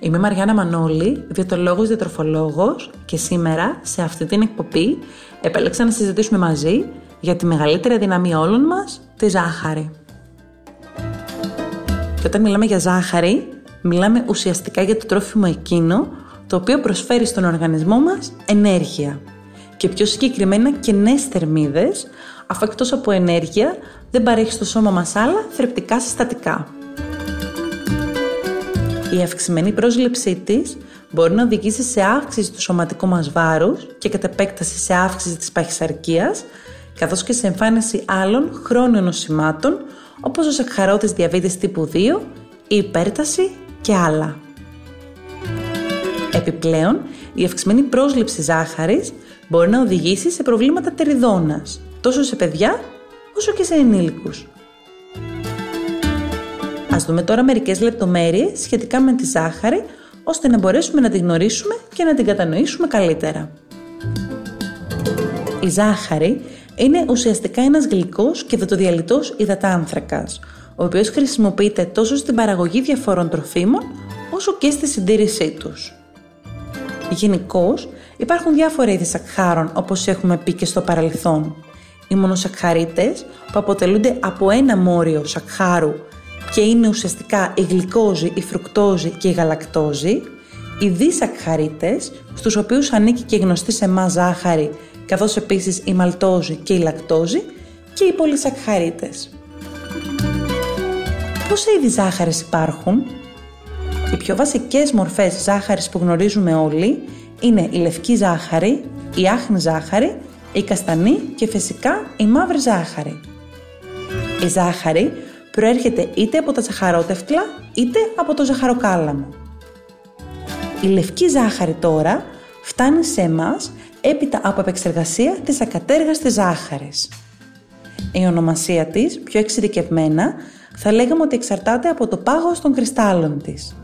Είμαι η Μαριάννα Μανώλη, διαιτολόγος διατροφολόγος και σήμερα σε αυτή την εκπομπή επέλεξα να συζητήσουμε μαζί για τη μεγαλύτερη αδυναμία όλων μας, τη ζάχαρη. Και όταν μιλάμε για ζάχαρη, μιλάμε ουσιαστικά για το τρόφιμο εκείνο το οποίο προσφέρει στον οργανισμό μας ενέργεια και πιο συγκεκριμένα κενές θερμίδες, αφού εκτός από ενέργεια δεν παρέχει στο σώμα μας άλλα θρεπτικά συστατικά. Η αυξημένη πρόσληψή της μπορεί να οδηγήσει σε αύξηση του σωματικού μας βάρους και κατ' επέκταση σε αύξηση της παχυσαρκίας, καθώς και σε εμφάνιση άλλων χρόνιων νοσημάτων, όπως ο σακχαρότης διαβήτης τύπου 2, η υπέρταση και άλλα. Επιπλέον, η αυξημένη πρόσληψη ζάχαρης μπορεί να οδηγήσει σε προβλήματα τεριδόνας, τόσο σε παιδιά όσο και σε ενήλικους. Ας δούμε τώρα μερικές λεπτομέρειες σχετικά με τη ζάχαρη, ώστε να μπορέσουμε να την γνωρίσουμε και να την κατανοήσουμε καλύτερα. Η ζάχαρη είναι ουσιαστικά ένας γλυκός και δετοδιαλυτός υδατάνθρακας, ο οποίος χρησιμοποιείται τόσο στην παραγωγή διαφόρων τροφίμων, όσο και στη συντήρησή τους. Γενικώς υπάρχουν διάφορα είδη σακχάρων όπως έχουμε πει και στο παρελθόν. Οι μονοσακχαρίτες που αποτελούνται από ένα μόριο σακχάρου και είναι ουσιαστικά η γλυκόζη, η φρουκτόζη και η γαλακτόζη, οι δισακχαρίτες, στους οποίους ανήκει και η γνωστή σε εμάς ζάχαρη, καθώς επίσης η μαλτόζη και η λακτόζη και οι πολυσακχαρίτες. Πόσα είδη ζάχαρης υπάρχουν; Οι πιο βασικές μορφές ζάχαρης που γνωρίζουμε όλοι είναι η λευκή ζάχαρη, η άχνη ζάχαρη, η καστανή και φυσικά η μαύρη ζάχαρη. Η ζάχαρη προέρχεται είτε από τα ζαχαρότευτλα είτε από το ζαχαροκάλαμο. Η λευκή ζάχαρη τώρα φτάνει σε εμάς έπειτα από επεξεργασία της ακατέργαστης ζάχαρης. Η ονομασία της, πιο εξειδικευμένα, θα λέγαμε ότι εξαρτάται από το πάγος των κρυστάλλων της.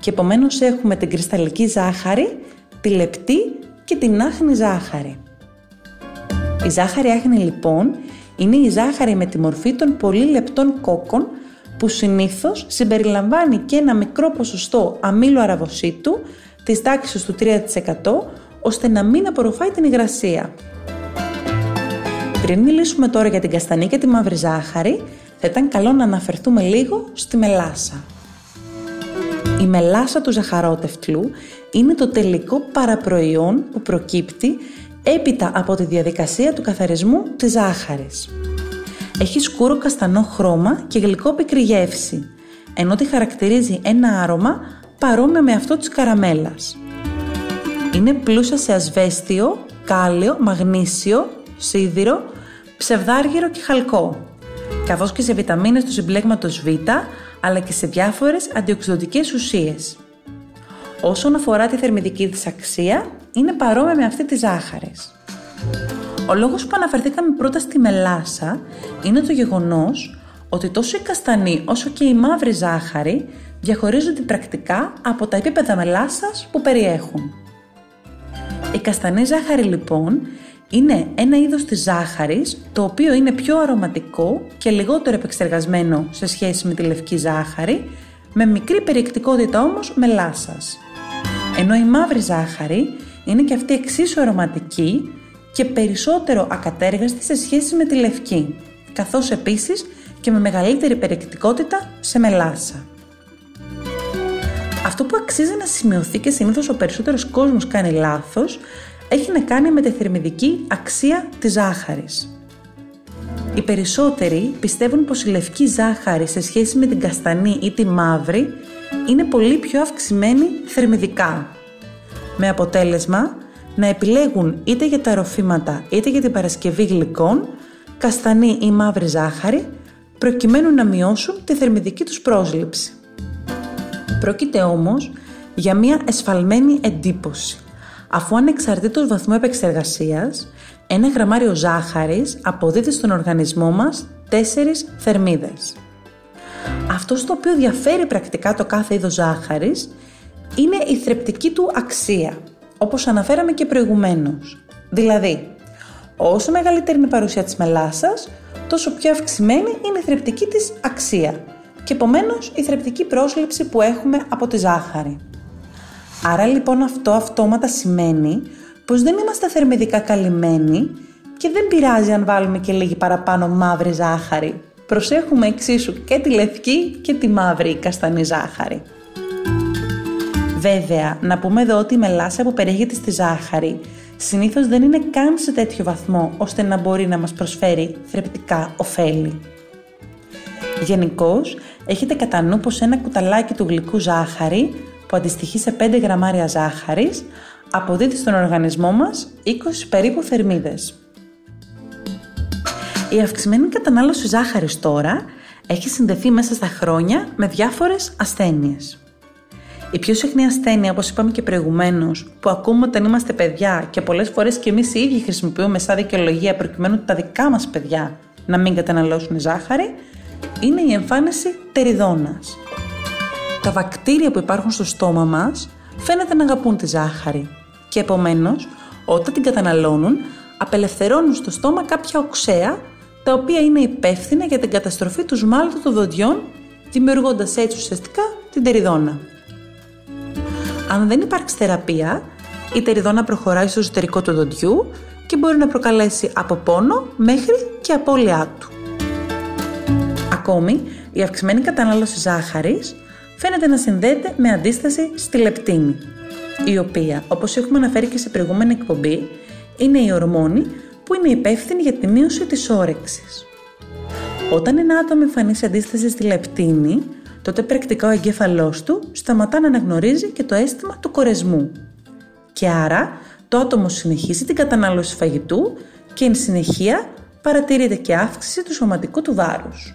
Και επομένως έχουμε την κρυσταλλική ζάχαρη, τη λεπτή και την άχνη ζάχαρη. Η ζάχαρη άχνη λοιπόν είναι η ζάχαρη με τη μορφή των πολύ λεπτών κόκκων που συνήθως συμπεριλαμβάνει και ένα μικρό ποσοστό αμύλου αραβοσίτου της τάξης του 3% ώστε να μην απορροφάει την υγρασία. Πριν μιλήσουμε τώρα για την καστανή και τη μαύρη ζάχαρη, θα ήταν καλό να αναφερθούμε λίγο στη μελάσα. Η μελάσα του ζαχαρότευτλου είναι το τελικό παραπροϊόν που προκύπτει έπειτα από τη διαδικασία του καθαρισμού της ζάχαρης. Έχει σκούρο καστανό χρώμα και γλυκό πικρή γεύση, ενώ τη χαρακτηρίζει ένα άρωμα παρόμοιο με αυτό της καραμέλας. Είναι πλούσια σε ασβέστιο, κάλιο, μαγνήσιο, σίδηρο, ψευδάργυρο και χαλκό, καθώς και σε βιταμίνες του συμπλέγματος Β, αλλά και σε διάφορες αντιοξυδοτικές ουσίες. Όσον αφορά τη θερμιδική της αξία, είναι παρόμοια με αυτή της ζάχαρης. Ο λόγος που αναφερθήκαμε πρώτα στη μελάσα είναι το γεγονός ότι τόσο η καστανή όσο και η μαύρη ζάχαρη διαχωρίζονται πρακτικά από τα επίπεδα μελάσας που περιέχουν. Η καστανή ζάχαρη λοιπόν είναι ένα είδος της ζάχαρης το οποίο είναι πιο αρωματικό και λιγότερο επεξεργασμένο σε σχέση με τη λευκή ζάχαρη με μικρή περιεκτικότητα όμως μελάσας. Ενώ η μαύρη ζάχαρη είναι και αυτή εξίσου αρωματική και περισσότερο ακατέργαστη σε σχέση με τη λευκή, καθώς επίσης και με μεγαλύτερη περιεκτικότητα σε μελάσα. Αυτό που αξίζει να σημειωθεί και συνήθως ο περισσότερος κόσμος κάνει λάθος, έχει να κάνει με τη θερμιδική αξία της ζάχαρης. Οι περισσότεροι πιστεύουν πως η λευκή ζάχαρη σε σχέση με την καστανή ή τη μαύρη είναι πολύ πιο αυξημένη θερμιδικά με αποτέλεσμα να επιλέγουν είτε για τα ροφήματα είτε για την παρασκευή γλυκών, καστανή ή μαύρη ζάχαρη, προκειμένου να μειώσουν τη θερμιδική τους πρόσληψη. Πρόκειται όμως για μια εσφαλμένη εντύπωση, αφού ανεξαρτήτως βαθμού επεξεργασίας, ένα γραμμάριο ζάχαρης αποδίδει στον οργανισμό μας 4 θερμίδες. Αυτό στο οποίο διαφέρει πρακτικά το κάθε είδος ζάχαρης είναι η θρεπτική του αξία, όπως αναφέραμε και προηγουμένως. Δηλαδή, όσο μεγαλύτερη είναι η παρουσία της μελισσας, τόσο πιο αυξημένη είναι η θρεπτική της αξία και επομένως η θρεπτική πρόσληψη που έχουμε από τη ζάχαρη. Άρα λοιπόν αυτό αυτόματα σημαίνει πως δεν είμαστε θερμιδικά καλυμμένοι και δεν πειράζει αν βάλουμε και λίγη παραπάνω μαύρη ζάχαρη. Προσέχουμε εξίσου και τη λευκή και τη μαύρη καστανή ζάχαρη. Βέβαια, να πούμε εδώ ότι η μελάσσα που περιέχεται στη ζάχαρη συνήθως δεν είναι καν σε τέτοιο βαθμό ώστε να μπορεί να μας προσφέρει θρεπτικά ωφέλη. Γενικώς, έχετε κατά νου πως ένα κουταλάκι του γλυκού ζάχαρη που αντιστοιχεί σε 5 γραμμάρια ζάχαρης αποδίδει στον οργανισμό μας 20 περίπου θερμίδες. Η αυξημένη κατανάλωση ζάχαρης τώρα έχει συνδεθεί μέσα στα χρόνια με διάφορες ασθένειες. Η πιο συχνή ασθένεια, όπως είπαμε και προηγουμένως, που ακούμε όταν είμαστε παιδιά και πολλές φορές και εμείς οι ίδιοι χρησιμοποιούμε σαν δικαιολογία προκειμένου τα δικά μας παιδιά να μην καταναλώσουν ζάχαρη, είναι η εμφάνιση τεριδόνας. Τα βακτήρια που υπάρχουν στο στόμα μας φαίνεται να αγαπούν τη ζάχαρη και επομένως όταν την καταναλώνουν απελευθερώνουν στο στόμα κάποια οξέα τα οποία είναι υπεύθυνα για την καταστροφή τους σμάλτου των δοντιών δημιουργώντας έτσι ουσιαστικά την τεριδόνα. Αν δεν υπάρξει θεραπεία, η τεριδόνα προχωράει στο εσωτερικό του δοντιού και μπορεί να προκαλέσει από πόνο μέχρι και απώλειά του. Ακόμη, η αυξημένη κατανάλωση ζάχαρης φαίνεται να συνδέεται με αντίσταση στη λεπτίνη, η οποία, όπως έχουμε αναφέρει και σε προηγούμενη εκπομπή, είναι η ορμόνη που είναι υπεύθυνη για τη μείωση της όρεξης. Όταν ένα άτομο εμφανίσει αντίσταση στη λεπτίνη, τότε πρακτικά ο εγκέφαλός του σταματά να αναγνωρίζει και το αίσθημα του κορεσμού. Και άρα το άτομο συνεχίζει την κατανάλωση φαγητού και εν συνεχεία παρατηρείται και αύξηση του σωματικού του βάρους.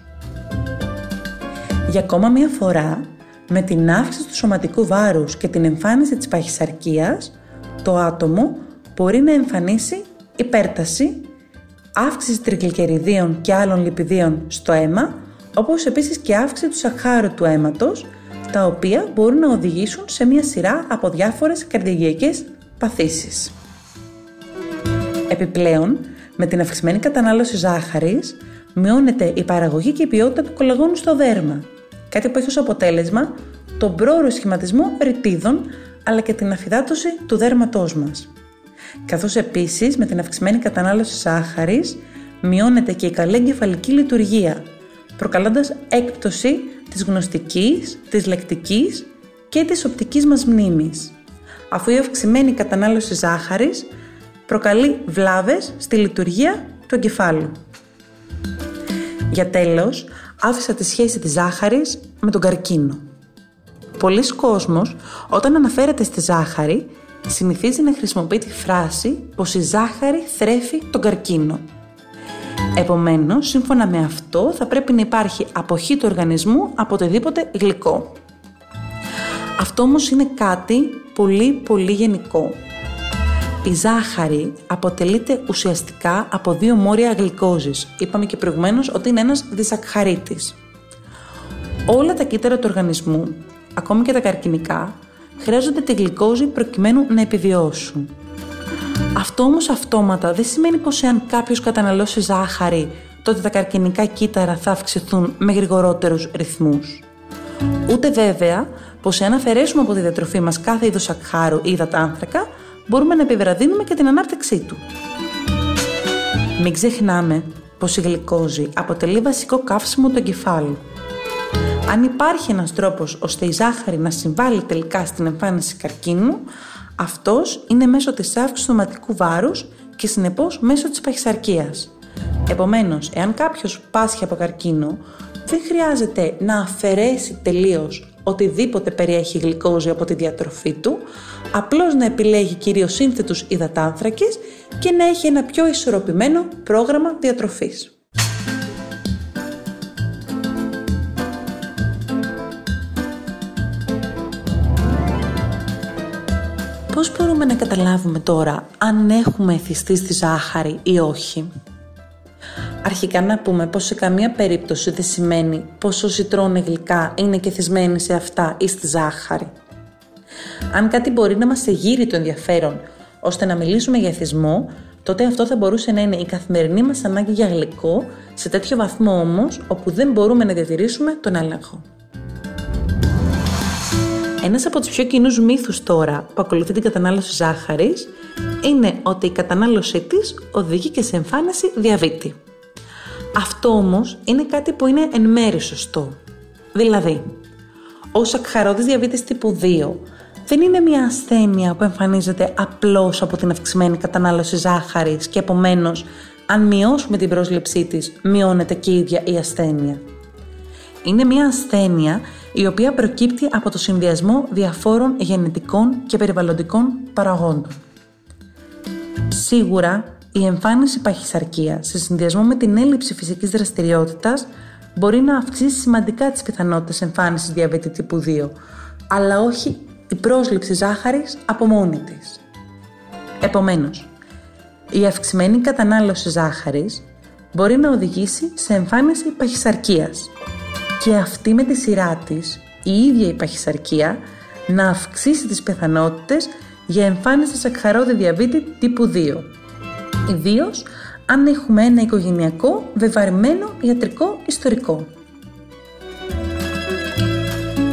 Για ακόμα μία φορά, με την αύξηση του σωματικού βάρους και την εμφάνιση της παχυσαρκίας, το άτομο μπορεί να εμφανίσει υπέρταση, αύξηση τριγλικεριδίων και άλλων λιπιδίων στο αίμα, όπως επίσης και αύξηση του σαχάρου του αίματος, τα οποία μπορούν να οδηγήσουν σε μια σειρά από διάφορες καρδιαγιακές παθήσεις. Επιπλέον, με την αυξημένη κατανάλωση ζάχαρης, μειώνεται η παραγωγή και η ποιότητα του κολαγόνου στο δέρμα, κάτι που έχει ως αποτέλεσμα τον πρόωρο σχηματισμό ρητίδων αλλά και την αφυδάτωση του δέρματός μας. Καθώς επίσης με την αυξημένη κατανάλωση ζάχαρης μειώνεται και η καλή εγκεφαλική λειτουργία, προκαλώντας έκπτωση της γνωστικής, της λεκτικής και της οπτικής μας μνήμης, αφού η αυξημένη κατανάλωση ζάχαρης προκαλεί βλάβες στη λειτουργία του εγκεφάλου. Για τέλος, άφησα τη σχέση της ζάχαρης με τον καρκίνο. Πολλοί κόσμος, όταν αναφέρεται στη ζάχαρη, συνηθίζει να χρησιμοποιεί τη φράση πως η ζάχαρη θρέφει τον καρκίνο. Επομένως, σύμφωνα με αυτό, θα πρέπει να υπάρχει αποχή του οργανισμού από οτιδήποτε γλυκό. Αυτό όμως είναι κάτι πολύ πολύ γενικό. Η ζάχαρη αποτελείται ουσιαστικά από δύο μόρια γλυκόζης. Είπαμε και προηγουμένως ότι είναι ένας δισακχαρίτης. Όλα τα κύτταρα του οργανισμού, ακόμη και τα καρκινικά, χρειάζονται τη γλυκόζη προκειμένου να επιβιώσουν. Αυτό όμως αυτόματα δεν σημαίνει πως εάν κάποιος καταναλώσει ζάχαρη, τότε τα καρκινικά κύτταρα θα αυξηθούν με γρηγορότερους ρυθμούς. Ούτε βέβαια πως εάν αφαιρέσουμε από τη διατροφή μας κάθε είδος σακχάρου ή υδατάνθρακα, μπορούμε να επιβραδύνουμε και την ανάπτυξή του. Μην ξεχνάμε πως η γλυκόζη αποτελεί βασικό καύσιμο του εγκεφάλου. Αν υπάρχει ένας τρόπος ώστε η ζάχαρη να συμβάλλει τελικά στην εμφάνιση καρκίνου, αυτός είναι μέσω της αύξησης του σωματικού βάρους και συνεπώς μέσω της παχυσαρκίας. Επομένως, εάν κάποιος πάσχει από καρκίνο, δεν χρειάζεται να αφαιρέσει τελείως οτιδήποτε περιέχει γλυκόζη από τη διατροφή του, απλώς να επιλέγει κυρίως σύνθετους υδατάνθρακες και να έχει ένα πιο ισορροπημένο πρόγραμμα διατροφής. Πώς μπορούμε να καταλάβουμε τώρα αν έχουμε εθιστεί στη ζάχαρη ή όχι; Αρχικά να πούμε πως σε καμία περίπτωση δεν σημαίνει πως όσοι τρώνε γλυκά είναι και θυσμένοι σε αυτά ή στη ζάχαρη. Αν κάτι μπορεί να μας εγείρει το ενδιαφέρον ώστε να μιλήσουμε για εθισμό, τότε αυτό θα μπορούσε να είναι η καθημερινή μας ανάγκη για γλυκό, σε τέτοιο βαθμό όμως όπου δεν μπορούμε να διατηρήσουμε τον έλεγχο. Ένας από τους πιο κοινούς μύθους τώρα που ακολουθεί την κατανάλωση ζάχαρης είναι ότι η κατανάλωσή της οδηγεί και σε εμφάνιση διαβήτη. Αυτό όμως είναι κάτι που είναι εν μέρη σωστό. Δηλαδή, ο σακχαρόδης διαβήτης τύπου 2 δεν είναι μια ασθένεια που εμφανίζεται απλώς από την αυξημένη κατανάλωση ζάχαρης και επομένως αν μειώσουμε την πρόσληψή της μειώνεται και η ίδια η ασθένεια. Είναι μια ασθένεια η οποία προκύπτει από το συνδυασμό διαφόρων γενετικών και περιβαλλοντικών παραγόντων. Σίγουρα, η εμφάνιση παχυσαρκίας σε συνδυασμό με την έλλειψη φυσικής δραστηριότητας μπορεί να αυξήσει σημαντικά τις πιθανότητες εμφάνισης διαβήτη τύπου 2, αλλά όχι η πρόσληψη ζάχαρης από μόνη της. Επομένως, η αυξημένη κατανάλωση ζάχαρης μπορεί να οδηγήσει σε εμφάνιση παχυσαρκίας και αυτή με τη σειρά της, η ίδια η παχυσαρκία, να αυξήσει τις πιθανότητες για εμφάνιση σακχαρόδι διαβήτη τύπου 2. Ιδίως αν έχουμε ένα οικογενειακό βεβαρημένο ιατρικό ιστορικό.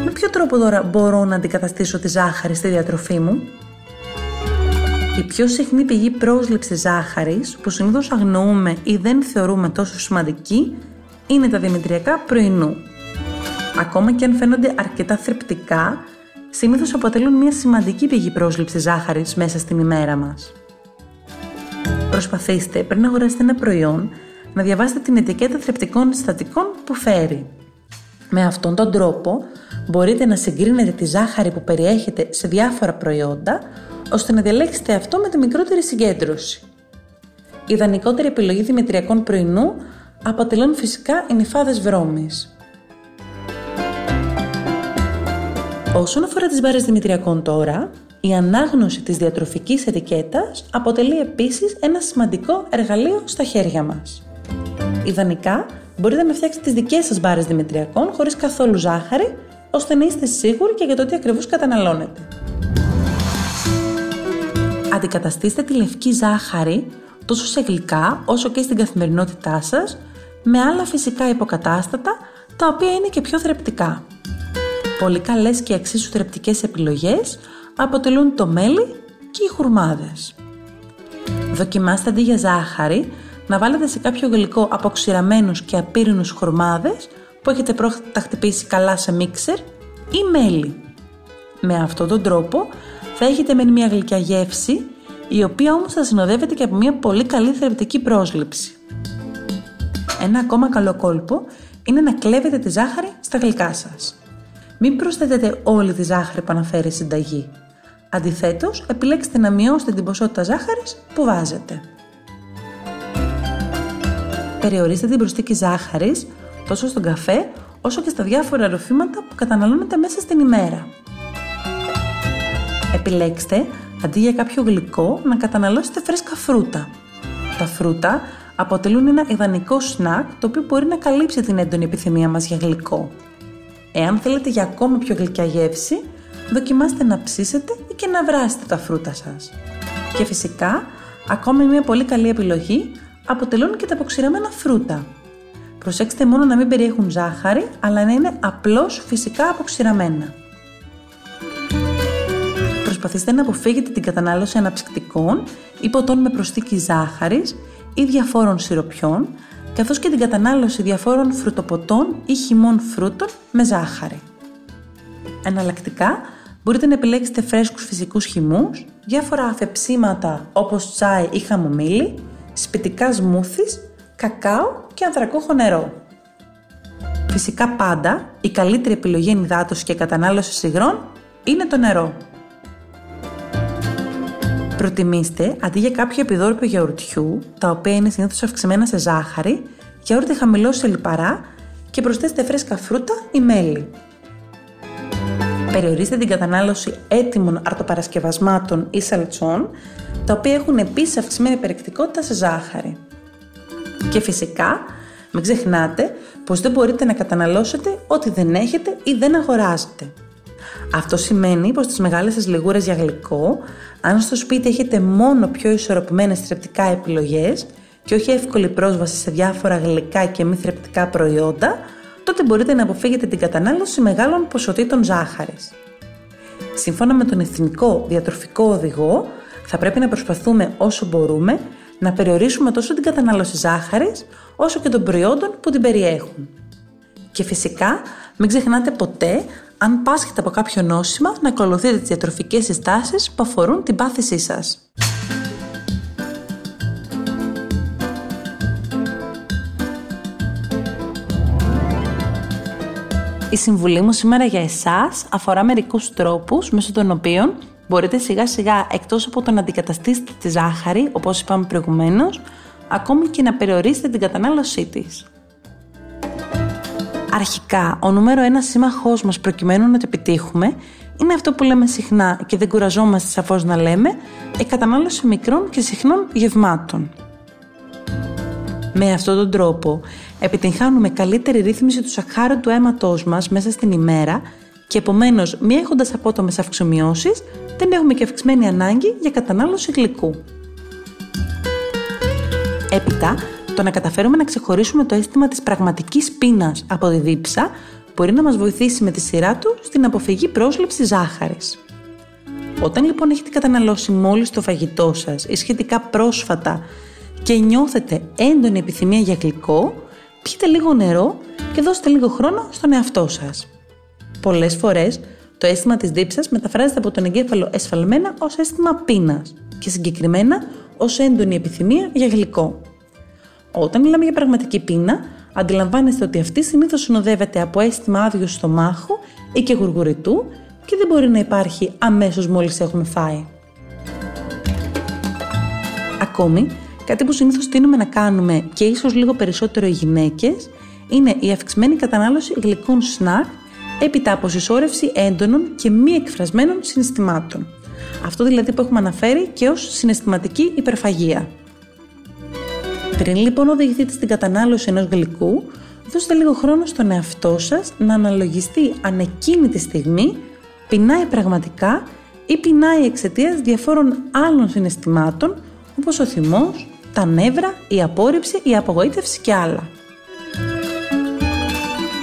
Με ποιο τρόπο τώρα μπορώ να αντικαταστήσω τη ζάχαρη στη διατροφή μου; Η πιο συχνή πηγή πρόσληψης ζάχαρης που συνήθως αγνοούμε ή δεν θεωρούμε τόσο σημαντική είναι τα δημητριακά πρωινού. Ακόμα και αν φαίνονται αρκετά θρεπτικά, συνήθως αποτελούν μια σημαντική πηγή πρόσληψης ζάχαρης μέσα στην ημέρα μας. Προσπαθήστε πριν να αγοράσετε ένα προϊόν να διαβάσετε την ετικέτα θρεπτικών συστατικών που φέρει. Με αυτόν τον τρόπο μπορείτε να συγκρίνετε τη ζάχαρη που περιέχεται σε διάφορα προϊόντα ώστε να διαλέξετε αυτό με τη μικρότερη συγκέντρωση. Η ιδανικότερη επιλογή δημητριακών πρωινού αποτελούν φυσικά οι νυφάδες βρώμης. Όσον αφορά τις μπάρες δημητριακών τώρα, η ανάγνωση της διατροφικής ετικέτας αποτελεί επίσης ένα σημαντικό εργαλείο στα χέρια μας. Ιδανικά, μπορείτε να φτιάξετε τις δικές σας μπάρες δημητριακών χωρίς καθόλου ζάχαρη, ώστε να είστε σίγουροι και για το τι ακριβώς καταναλώνετε. Αντικαταστήστε τη λευκή ζάχαρη τόσο σε γλυκά όσο και στην καθημερινότητά σας με άλλα φυσικά υποκατάστατα τα οποία είναι και πιο θρεπτικά. Πολύ καλές και εξίσου θρεπτικές επιλογές αποτελούν το μέλι και οι χουρμάδες. Δοκιμάστε αντί για ζάχαρη να βάλετε σε κάποιο γλυκό αποξηραμένους και απείρινους χουρμάδες που έχετε πρώτα χτυπήσει καλά σε μίξερ ή μέλι. Με αυτόν τον τρόπο θα έχετε με μια γλυκιά γεύση η οποία όμως θα συνοδεύεται και από μια πολύ καλή θρεπτική πρόσληψη. Ένα ακόμα καλό κόλπο είναι να κλέβετε τη ζάχαρη στα γλυκά σας. Μην προσθέτετε όλη τη ζάχαρη που αναφέρει η συνταγή. Αντιθέτως, επιλέξτε να μειώσετε την ποσότητα ζάχαρης που βάζετε. Περιορίστε την προστίκη ζάχαρης τόσο στον καφέ όσο και στα διάφορα ροφήματα που καταναλώνετε μέσα στην ημέρα. Επιλέξτε, αντί για κάποιο γλυκό, να καταναλώσετε φρέσκα φρούτα. Τα φρούτα αποτελούν ένα ιδανικό σνακ το οποίο μπορεί να καλύψει την έντονη επιθυμία μας για γλυκό. Εάν θέλετε για ακόμα πιο γλυκιά γεύση, δοκιμάστε να ψήσετε ή και να βράσετε τα φρούτα σας. Και φυσικά, ακόμη μια πολύ καλή επιλογή αποτελούν και τα αποξηραμένα φρούτα. Προσέξτε μόνο να μην περιέχουν ζάχαρη, αλλά να είναι απλώς φυσικά αποξηραμένα. Προσπαθήστε να αποφύγετε την κατανάλωση αναψυκτικών ή ποτών με προσθήκη ζάχαρης ή διαφόρων σιροπιών, καθώς και την κατανάλωση διαφόρων φρουτοποτών ή χυμών φρούτων με ζάχαρη. Εναλλακτικά, μπορείτε να επιλέξετε φρέσκους φυσικούς χυμούς, διάφορα αφεψίματα όπως τσάι ή χαμομήλι, σπιτικά σμούθις, κακάο και ανθρακούχο νερό. Φυσικά πάντα, η καλύτερη επιλογή ενυδάτωσης και κατανάλωσης υγρών είναι το νερό. Προτιμήστε, αντί για κάποιο επιδόρυπο γιαουρτιού, τα οποία είναι συνήθως αυξημένα σε ζάχαρη, γιαούρτι χαμηλό σε λιπαρά και προσθέστε φρέσκα φρούτα ή μέλι. Περιορίστε την κατανάλωση έτοιμων αρτοπαρασκευασμάτων ή σαλτσών, τα οποία έχουν επίσης αυξημένη περιεκτικότητα σε ζάχαρη. Και φυσικά, μην ξεχνάτε πως δεν μπορείτε να καταναλώσετε ό,τι δεν έχετε ή δεν αγοράζετε. Αυτό σημαίνει πως τις μεγάλες σας λιγούρες για γλυκό, αν στο σπίτι έχετε μόνο πιο ισορροπημένες θρεπτικά επιλογές και όχι εύκολη πρόσβαση σε διάφορα γλυκά και μη θρεπτικά προϊόντα, τότε μπορείτε να αποφύγετε την κατανάλωση μεγάλων ποσοτήτων ζάχαρης. Σύμφωνα με τον Εθνικό Διατροφικό Οδηγό, θα πρέπει να προσπαθούμε όσο μπορούμε να περιορίσουμε τόσο την κατανάλωση ζάχαρης, όσο και των προϊόντων που την περιέχουν. Και φυσικά, μην ξεχνάτε ποτέ, αν πάσχετε από κάποιο νόσημα, να ακολουθείτε τις διατροφικές συστάσεις που αφορούν την πάθησή σας. Η συμβουλή μου σήμερα για εσάς αφορά μερικούς τρόπους μέσω των οποίων μπορείτε σιγά σιγά εκτός από το να αντικαταστήσετε τη ζάχαρη, όπως είπαμε προηγουμένως, ακόμη και να περιορίσετε την κατανάλωσή της. Αρχικά, ο νούμερο ένα σύμμαχός μας προκειμένου να το επιτύχουμε είναι αυτό που λέμε συχνά και δεν κουραζόμαστε σαφώς να λέμε, η κατανάλωση μικρών και συχνών γευμάτων. Με αυτόν τον τρόπο επιτυγχάνουμε καλύτερη ρύθμιση του σακχάρου του αίματός μας μέσα στην ημέρα και επομένως, μη έχοντας απότομες αυξομοιώσεις, δεν έχουμε και αυξημένη ανάγκη για κατανάλωση γλυκού. Έπειτα, το να καταφέρουμε να ξεχωρίσουμε το αίσθημα της πραγματικής πείνας από τη δίψα μπορεί να μας βοηθήσει με τη σειρά του στην αποφυγή πρόσληψης ζάχαρης. Όταν λοιπόν έχετε καταναλώσει μόλις το φαγητό σας ή σχετικά πρόσφατα και νιώθετε έντονη επιθυμία για γλυκό, πιείτε λίγο νερό και δώστε λίγο χρόνο στον εαυτό σας. Πολλές φορές το αίσθημα της δίψας μεταφράζεται από τον εγκέφαλο εσφαλμένα ως αίσθημα πείνας και συγκεκριμένα ως έντονη επιθυμία για γλυκό. Όταν μιλάμε για πραγματική πείνα, αντιλαμβάνεστε ότι αυτή συνήθως συνοδεύεται από αίσθημα άδειο στομάχου ή και γουργουριτού και δεν μπορεί να υπάρχει αμέσως μόλις έχουμε φάει. Ακόμη, κάτι που συνήθως τείνουμε να κάνουμε και ίσως λίγο περισσότερο οι γυναίκες είναι η αυξημένη κατανάλωση γλυκών σνακ έπειτα από συσσόρευση έντονων και μη εκφρασμένων συναισθημάτων. Αυτό δηλαδή που έχουμε αναφέρει και ως συναισθηματική υπερφαγία. Πριν λοιπόν οδηγηθείτε στην κατανάλωση ενός γλυκού, δώστε λίγο χρόνο στον εαυτό σας να αναλογιστεί αν εκείνη τη στιγμή πεινάει πραγματικά ή πεινάει εξαιτίας διαφόρων άλλων συναισθημάτων όπως ο θυμός, τα νεύρα, η απόρριψη, η απογοήτευση και άλλα.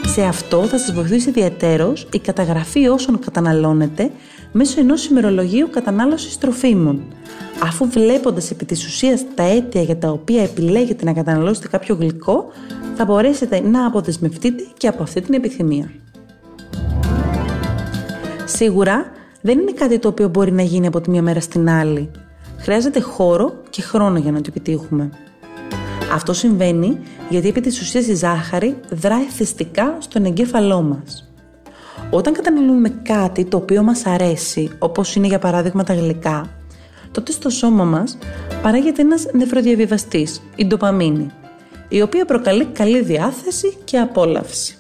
Σε αυτό θα σας βοηθήσει ιδιαίτερος η καταγραφή όσων καταναλώνετε μέσω ενός ημερολογίου κατανάλωσης τροφίμων, αφού βλέποντας επί της ουσίας τα αίτια για τα οποία επιλέγετε να καταναλώσετε κάποιο γλυκό, θα μπορέσετε να αποδεσμευτείτε και από αυτή την επιθυμία. Σίγουρα δεν είναι κάτι το οποίο μπορεί να γίνει από τη μία μέρα στην άλλη. Χρειάζεται χώρο και χρόνο για να το επιτύχουμε. Αυτό συμβαίνει γιατί επί της ουσίας η ζάχαρη δράει θυστικά στον εγκέφαλό μας. Όταν καταναλώνουμε κάτι το οποίο μας αρέσει, όπως είναι για παράδειγμα τα γλυκά, τότε στο σώμα μας παράγεται ένας νευροδιαβιβαστής, η ντοπαμίνη, η οποία προκαλεί καλή διάθεση και απόλαυση.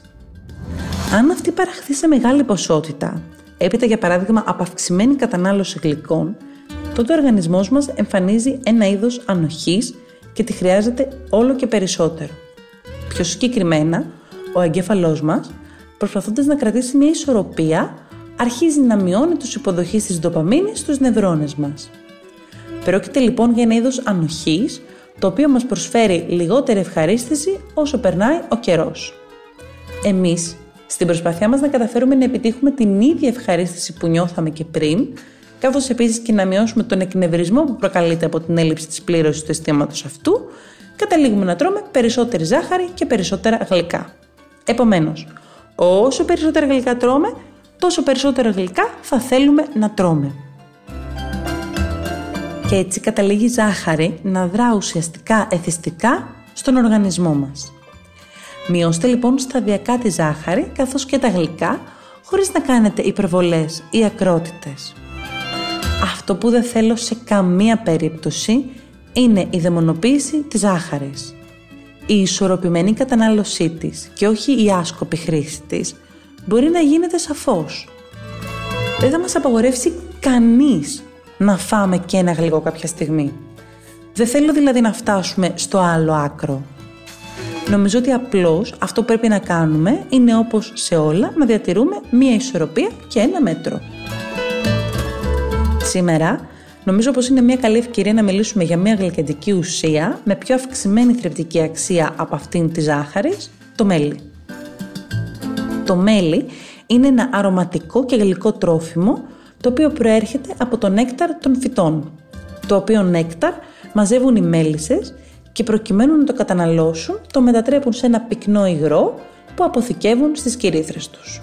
Αν αυτή παραχθεί σε μεγάλη ποσότητα, έπειτα για παράδειγμα από αυξημένη κατανάλωση γλυκών, τότε ο οργανισμός μας εμφανίζει ένα είδος ανοχής και τη χρειάζεται όλο και περισσότερο. Πιο συγκεκριμένα, ο εγκέφαλός μας, προσπαθώντας να κρατήσει μια ισορροπία, αρχίζει να μειώνει τους υποδοχείς της ντοπαμίνης στους νευρώνες μας. Πρόκειται λοιπόν για ένα είδος ανοχής, το οποίο μας προσφέρει λιγότερη ευχαρίστηση όσο περνάει ο καιρός. Εμείς, στην προσπάθειά μας να καταφέρουμε να επιτύχουμε την ίδια ευχαρίστηση που νιώθαμε και πριν, καθώς επίσης και να μειώσουμε τον εκνευρισμό που προκαλείται από την έλλειψη της πλήρωσης του αισθήματος αυτού, καταλήγουμε να τρώμε περισσότερη ζάχαρη και περισσότερα γλυκά. Επομένως, όσο περισσότερα γλυκά τρώμε, τόσο περισσότερα γλυκά θα θέλουμε να τρώμε. Και έτσι καταλήγει η ζάχαρη να δρά ουσιαστικά εθιστικά στον οργανισμό μας. Μειώστε λοιπόν σταδιακά τη ζάχαρη καθώς και τα γλυκά χωρίς να κάνετε υπερβολές ή ακρότητες. Αυτό που δεν θέλω σε καμία περίπτωση είναι η δαιμονοποίηση της ζάχαρης. Η ισορροπημένη κατανάλωσή της και όχι η άσκοπη χρήση της μπορεί να γίνεται σαφώς. Δεν θα μας απαγορεύσει κανείς να φάμε και ένα γλυκό κάποια στιγμή. Δεν θέλω δηλαδή να φτάσουμε στο άλλο άκρο. Νομίζω ότι απλώς αυτό που πρέπει να κάνουμε είναι όπως σε όλα να διατηρούμε μία ισορροπία και ένα μέτρο. Σήμερα νομίζω πως είναι μια καλή ευκαιρία να μιλήσουμε για μια γλυκαντική ουσία με πιο αυξημένη θρεπτική αξία από αυτήν της ζάχαρης, το μέλι. Το μέλι είναι ένα αρωματικό και γλυκό τρόφιμο το οποίο προέρχεται από το νέκταρ των φυτών, το οποίο νέκταρ μαζεύουν οι μέλισσες και προκειμένου να το καταναλώσουν το μετατρέπουν σε ένα πυκνό υγρό που αποθηκεύουν στις κυρίθρες τους.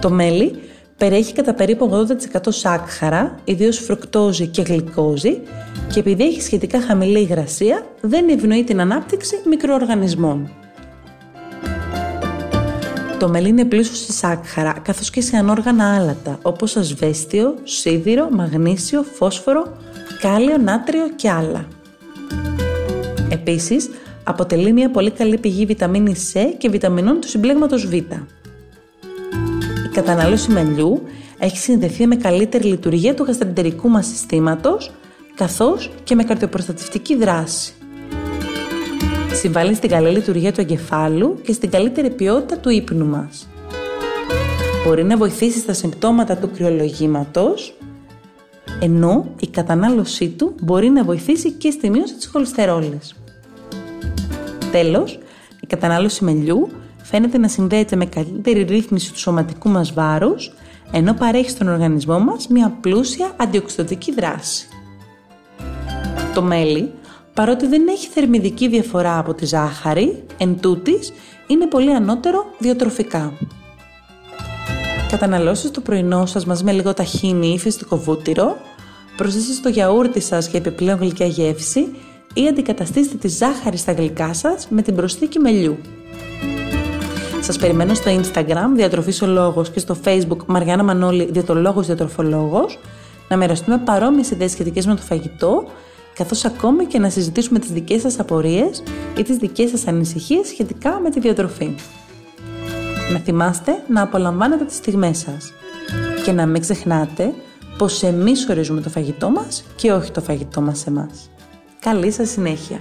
Το μέλι περιέχει κατά περίπου 80% σάκχαρα, ιδίως φρουκτόζη και γλυκόζη και επειδή έχει σχετικά χαμηλή υγρασία δεν ευνοεί την ανάπτυξη μικροοργανισμών. Το μέλι είναι πλούσιο σε σάκχαρα καθώς και σε ανόργανα άλατα όπως ασβέστιο, σίδηρο, μαγνήσιο, φόσφορο, κάλιο, νάτριο και άλλα. Επίσης, αποτελεί μια πολύ καλή πηγή βιταμίνη C και βιταμινών του συμπλέγματος Β. Η κατανάλωση μελιού έχει συνδεθεί με καλύτερη λειτουργία του γαστρεντερικού μας συστήματος, καθώς και με καρδιοπροστατευτική δράση. Συμβάλλει στην καλή λειτουργία του εγκεφάλου και στην καλύτερη ποιότητα του ύπνου μας. Μπορεί να βοηθήσει στα συμπτώματα του κρυολογήματος, ενώ η κατανάλωσή του μπορεί να βοηθήσει και στη μείωση της χολυστερόλης. Τέλος, η κατανάλωση μελιού φαίνεται να συνδέεται με καλύτερη ρύθμιση του σωματικού μας βάρους, ενώ παρέχει στον οργανισμό μας μια πλούσια αντιοξυδοτική δράση. Το μέλι, παρότι δεν έχει θερμιδική διαφορά από τη ζάχαρη, εν τούτης, είναι πολύ ανώτερο διατροφικά. Καταναλώστε το πρωινό σας μαζί με λίγο ταχίνι ή φυστικό βούτυρο, προσθέστε στο γιαούρτι σας για επιπλέον γλυκιά γεύση ή αντικαταστήστε τη ζάχαρη στα γλυκά σας με την προσθήκη μελιού. Σας περιμένω στο Instagram Διατροφής ο Λόγος και στο Facebook Μαριάννα Μανώλη Διατολόγος Διατροφολόγος να μοιραστούμε παρόμοιες ιδέες σχετικές με το φαγητό καθώς ακόμη και να συζητήσουμε τις δικές σας απορίες ή τις δικές σας ανησυχίες σχετικά με τη διατροφή. Να θυμάστε να απολαμβάνετε τις στιγμές σας και να μην ξεχνάτε πως εμείς ορίζουμε το φαγητό μας και όχι το φαγητό μας εμάς. Καλή σας συνέχεια!